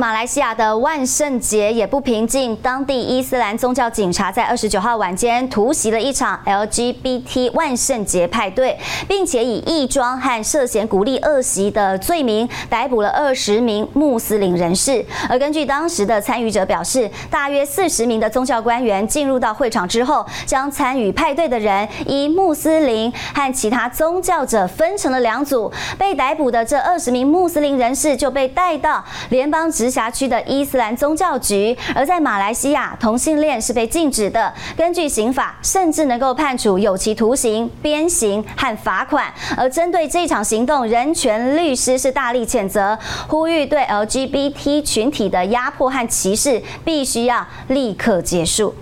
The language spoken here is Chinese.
马来西亚的万圣节也不平静，当地伊斯兰宗教警察在二十九号晚间突袭了一场 LGBT 万圣节派对，并且以异装和涉嫌鼓励恶习的罪名逮捕了二十名穆斯林人士。而根据当时的参与者表示，大约四十名的宗教官员进入到会场之后，将参与派对的人以穆斯林和其他宗教者分成了两组。被逮捕的这二十名穆斯林人士就被带到联邦执辖区的伊斯兰宗教局，而在马来西亚，同性恋是被禁止的。根据刑法，甚至能够判处有期徒刑、鞭刑和罚款。而针对这场行动，人权律师是大力谴责，呼吁对 LGBT 群体的压迫和歧视必须要立刻结束。